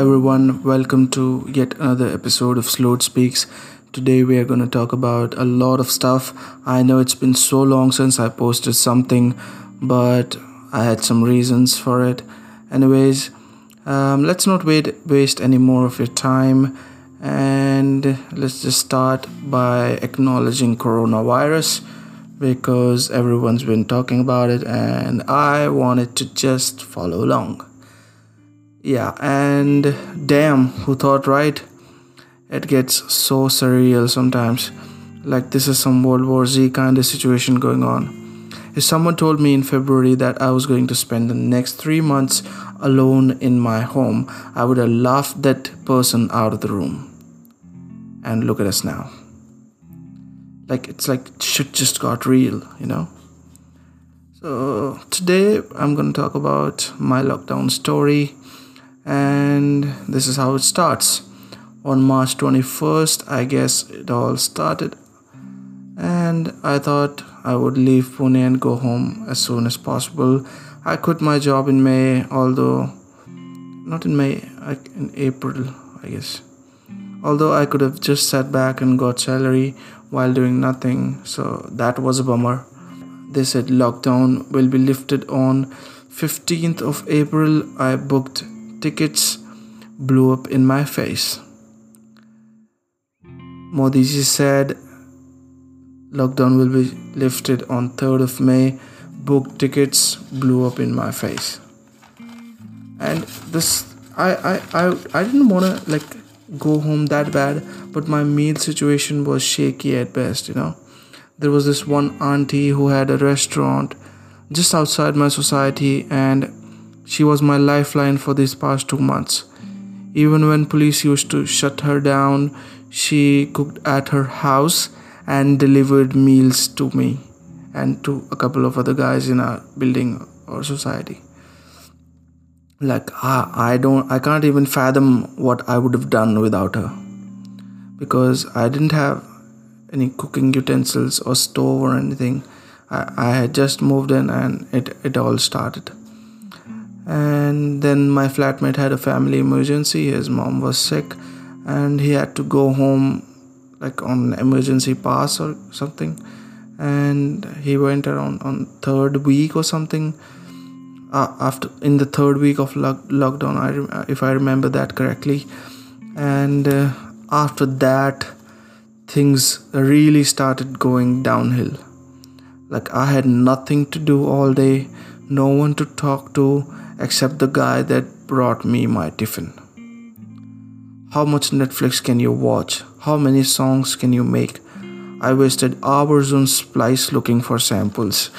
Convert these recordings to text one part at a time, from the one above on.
Hi everyone, welcome to yet another episode of Slowed Speaks. Today we are going to talk about a lot of stuff. I know it's been so long since I posted something, but I had some reasons for it. Anyways, um, let's not wait waste any more of your time and let's just start by acknowledging coronavirus because everyone's been talking about it and I wanted to just follow along. Yeah, and damn, who thought right? It gets so surreal sometimes. Like this is some World War Z kind of situation going on. If someone told me in February that I was going to spend the next three months alone in my home, I would have laughed that person out of the room. And look at us now. Like it's like shit just got real, you know? So today I'm gonna talk about my lockdown story and this is how it starts. On march 21st i guess it all started. And i thought i would leave pune and go home as soon as possible. I quit my job in may although not in may in april i guess. Although i could have just sat back and got salary while doing nothing so that was a bummer. They said lockdown will be lifted on 15th of april. I booked tickets blew up in my face. Modi ji said lockdown will be lifted on 3rd of May. Book tickets blew up in my face. And this I I I, I didn't wanna like go home that bad, but my meal situation was shaky at best, you know. There was this one auntie who had a restaurant just outside my society and she was my lifeline for these past two months. Even when police used to shut her down, she cooked at her house and delivered meals to me and to a couple of other guys in our building or society. Like I, I don't I can't even fathom what I would have done without her. Because I didn't have any cooking utensils or stove or anything. I, I had just moved in and it, it all started and then my flatmate had a family emergency. His mom was sick. And he had to go home like on emergency pass or something. And he went around on third week or something. Uh, after in the third week of lock- lockdown I if i remember that correctly. And uh, after that things really started going downhill. Like i had nothing to do all day no one to talk to except the guy that brought me my tiffin. How much Netflix can you watch? How many songs can you make? I wasted hours on Splice looking for samples.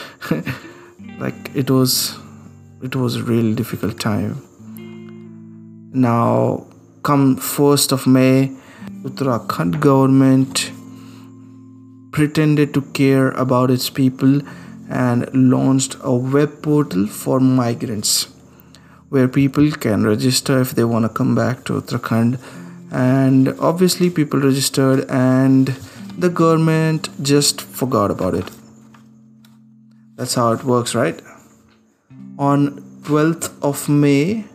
like it was it was a really difficult time. Now come 1st of May, Uttarakhand government pretended to care about its people and launched a web portal for migrants where people can register if they want to come back to Uttarakhand. And obviously, people registered, and the government just forgot about it. That's how it works, right? On 12th of May,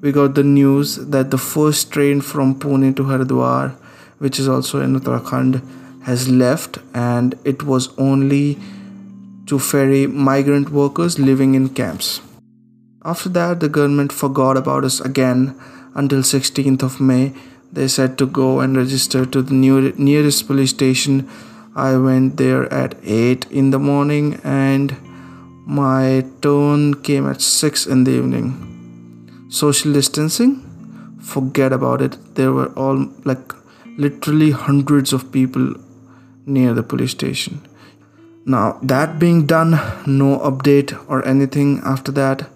we got the news that the first train from Pune to Haridwar, which is also in Uttarakhand, has left, and it was only to ferry migrant workers living in camps. After that, the government forgot about us again until 16th of May. They said to go and register to the new, nearest police station. I went there at 8 in the morning and my turn came at 6 in the evening. Social distancing? Forget about it. There were all like literally hundreds of people near the police station. Now, that being done, no update or anything after that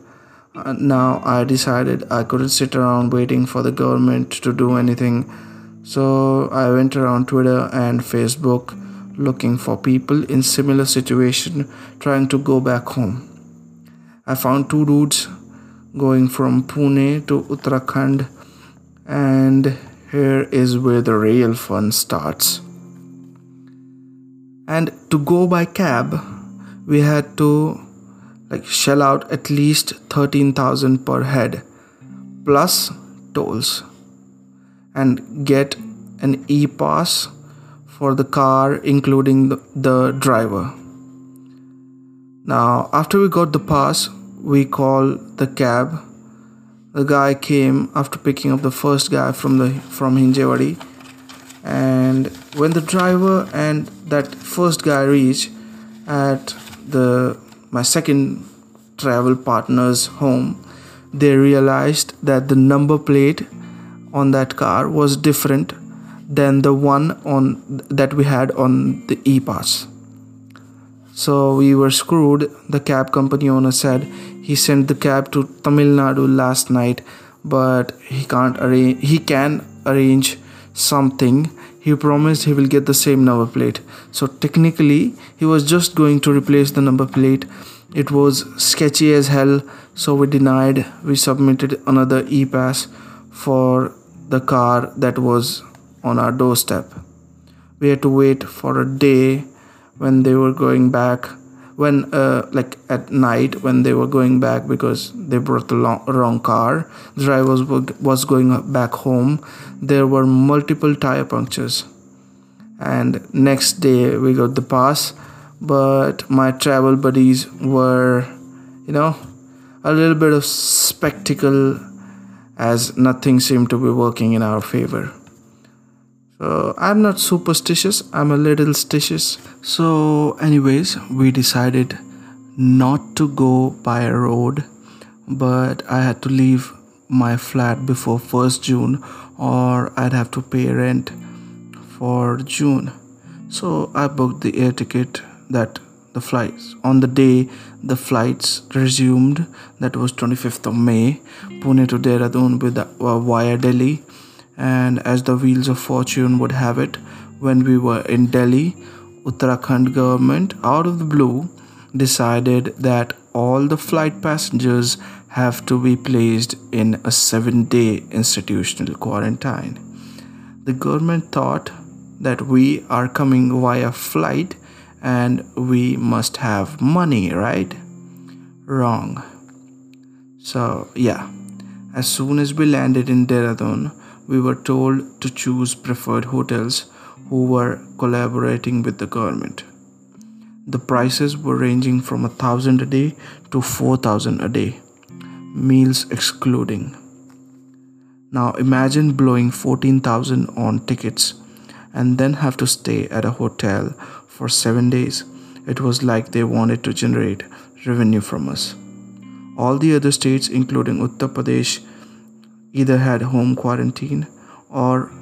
uh, now I decided I couldn't sit around waiting for the government to do anything. So I went around Twitter and Facebook looking for people in similar situation trying to go back home. I found two dudes going from Pune to Uttarakhand and here is where the real fun starts. And to go by cab, we had to like shell out at least 13000 per head plus tolls and get an e pass for the car, including the, the driver. Now, after we got the pass, we call the cab. The guy came after picking up the first guy from the from Hinjewadi, and when the driver and that first guy reach at the my second travel partner's home, they realized that the number plate on that car was different than the one on that we had on the e-pass. So we were screwed. The cab company owner said he sent the cab to Tamil Nadu last night, but he can't arrange. He can arrange something. He promised he will get the same number plate. So technically, he was just going to replace the number plate. It was sketchy as hell, so we denied. We submitted another e-pass for the car that was on our doorstep. We had to wait for a day when they were going back when uh, like at night when they were going back because they brought the long, wrong car the driver was, was going back home there were multiple tire punctures and next day we got the pass but my travel buddies were you know a little bit of spectacle as nothing seemed to be working in our favor so I'm not superstitious, I'm a little stitious. So, anyways, we decided not to go by a road, but I had to leave my flat before 1st June or I'd have to pay rent for June. So I booked the air ticket that the flights on the day the flights resumed that was 25th of May Pune to Dehradun with uh, via Delhi and as the wheels of fortune would have it when we were in delhi uttarakhand government out of the blue decided that all the flight passengers have to be placed in a 7 day institutional quarantine. The government thought that we are coming via flight and we must have money right? Wrong. So yeah. As soon as we landed in Dehradun, we were told to choose preferred hotels who were collaborating with the government. The prices were ranging from a thousand a day to four thousand a day, meals excluding. Now imagine blowing 14,000 on tickets and then have to stay at a hotel for 7 days. It was like they wanted to generate revenue from us. All the other states including Uttar Pradesh either had home quarantine or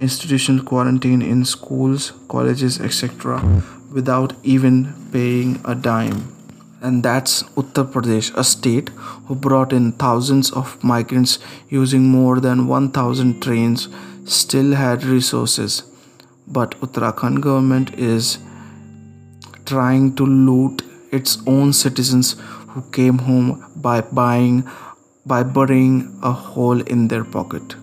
institutional quarantine in schools, colleges, etc., without even paying a dime. And that's Uttar Pradesh, a state who brought in thousands of migrants using more than 1000 trains, still had resources. But Uttarakhand government is trying to loot its own citizens who came home by buying by burying a hole in their pocket.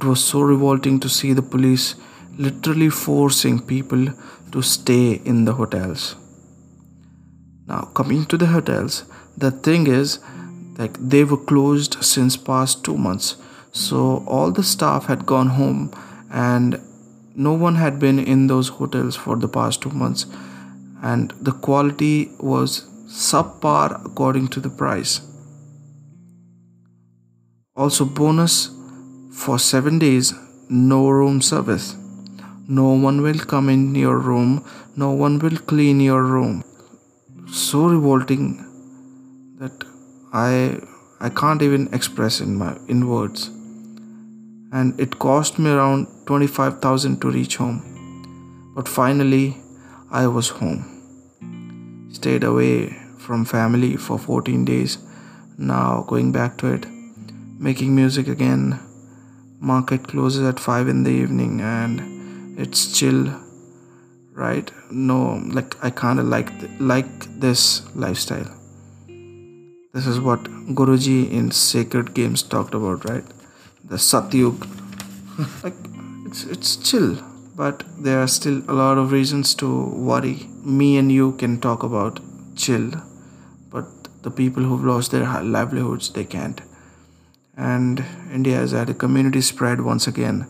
It was so revolting to see the police literally forcing people to stay in the hotels. Now, coming to the hotels, the thing is, like they were closed since past two months, so all the staff had gone home, and no one had been in those hotels for the past two months, and the quality was subpar according to the price. Also, bonus for seven days no room service. No one will come in your room, no one will clean your room. So revolting that I I can't even express in my in words. And it cost me around 25,000 to reach home. But finally I was home. Stayed away from family for 14 days. Now going back to it making music again. Market closes at 5 in the evening and it's chill, right? No, like I kind of like th- like this lifestyle. This is what Guruji in Sacred Games talked about, right? The Satyug. like it's it's chill, but there are still a lot of reasons to worry. Me and you can talk about chill, but the people who've lost their livelihoods they can't and India has had a community spread once again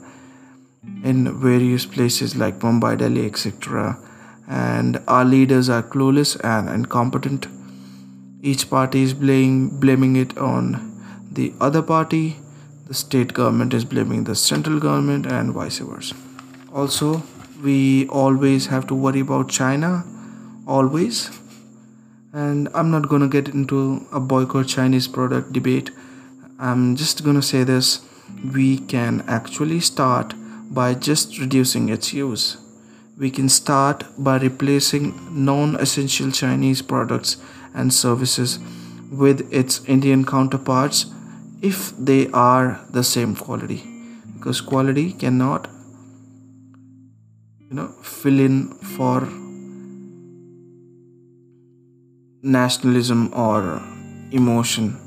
in various places like Mumbai, Delhi, etc. And our leaders are clueless and incompetent. Each party is blaming, blaming it on the other party. The state government is blaming the central government, and vice versa. Also, we always have to worry about China, always. And I'm not gonna get into a boycott Chinese product debate. I'm just gonna say this we can actually start by just reducing its use. We can start by replacing non essential Chinese products and services with its Indian counterparts if they are the same quality. Because quality cannot you know fill in for nationalism or emotion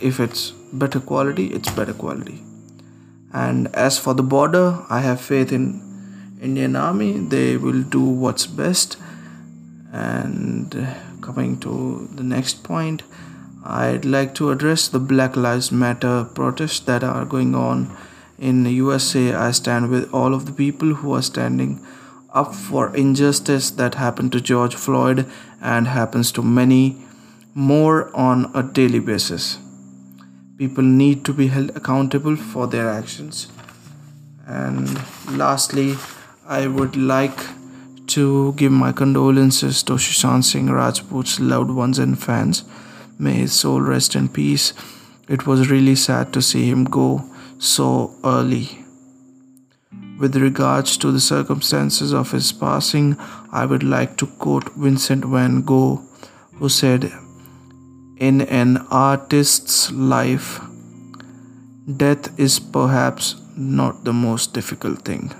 if it's better quality it's better quality. And as for the border i have faith in indian army. They will do what's best. And coming to the next point i'd like to address the black lives matter protests that are going on in the usa i stand with all of the people who are standing up for injustice that happened to george floyd and happens to many more on a daily basis people need to be held accountable for their actions and lastly i would like to give my condolences to Sushant Singh Rajput's loved ones and fans. May his soul rest in peace. It was really sad to see him go so early. With regards to the circumstances of his passing, I would like to quote Vincent van Gogh, who said, in an artist's life, death is perhaps not the most difficult thing.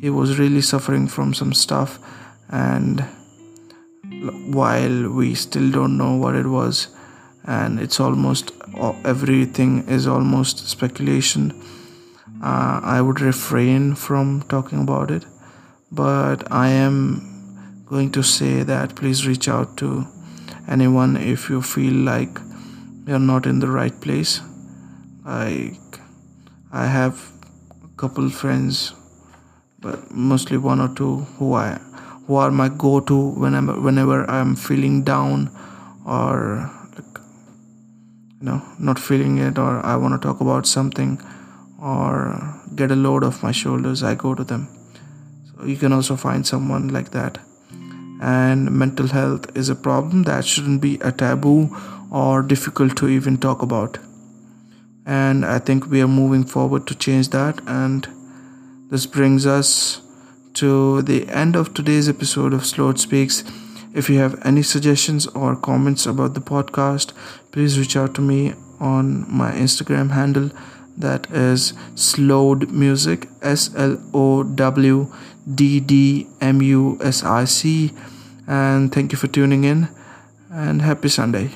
He was really suffering from some stuff, and while we still don't know what it was, and it's almost everything is almost speculation, uh, I would refrain from talking about it. But I am going to say that please reach out to anyone if you feel like you're not in the right place. Like i have a couple friends but mostly one or two who i who are my go-to whenever whenever i'm feeling down or like you know not feeling it or i want to talk about something or get a load off my shoulders i go to them. So you can also find someone like that and mental health is a problem that shouldn't be a taboo or difficult to even talk about and i think we are moving forward to change that and this brings us to the end of today's episode of Slowed Speaks. If you have any suggestions or comments about the podcast, please reach out to me on my Instagram handle that is Slowed Music S L O W D D M U S I C. And thank you for tuning in and happy Sunday.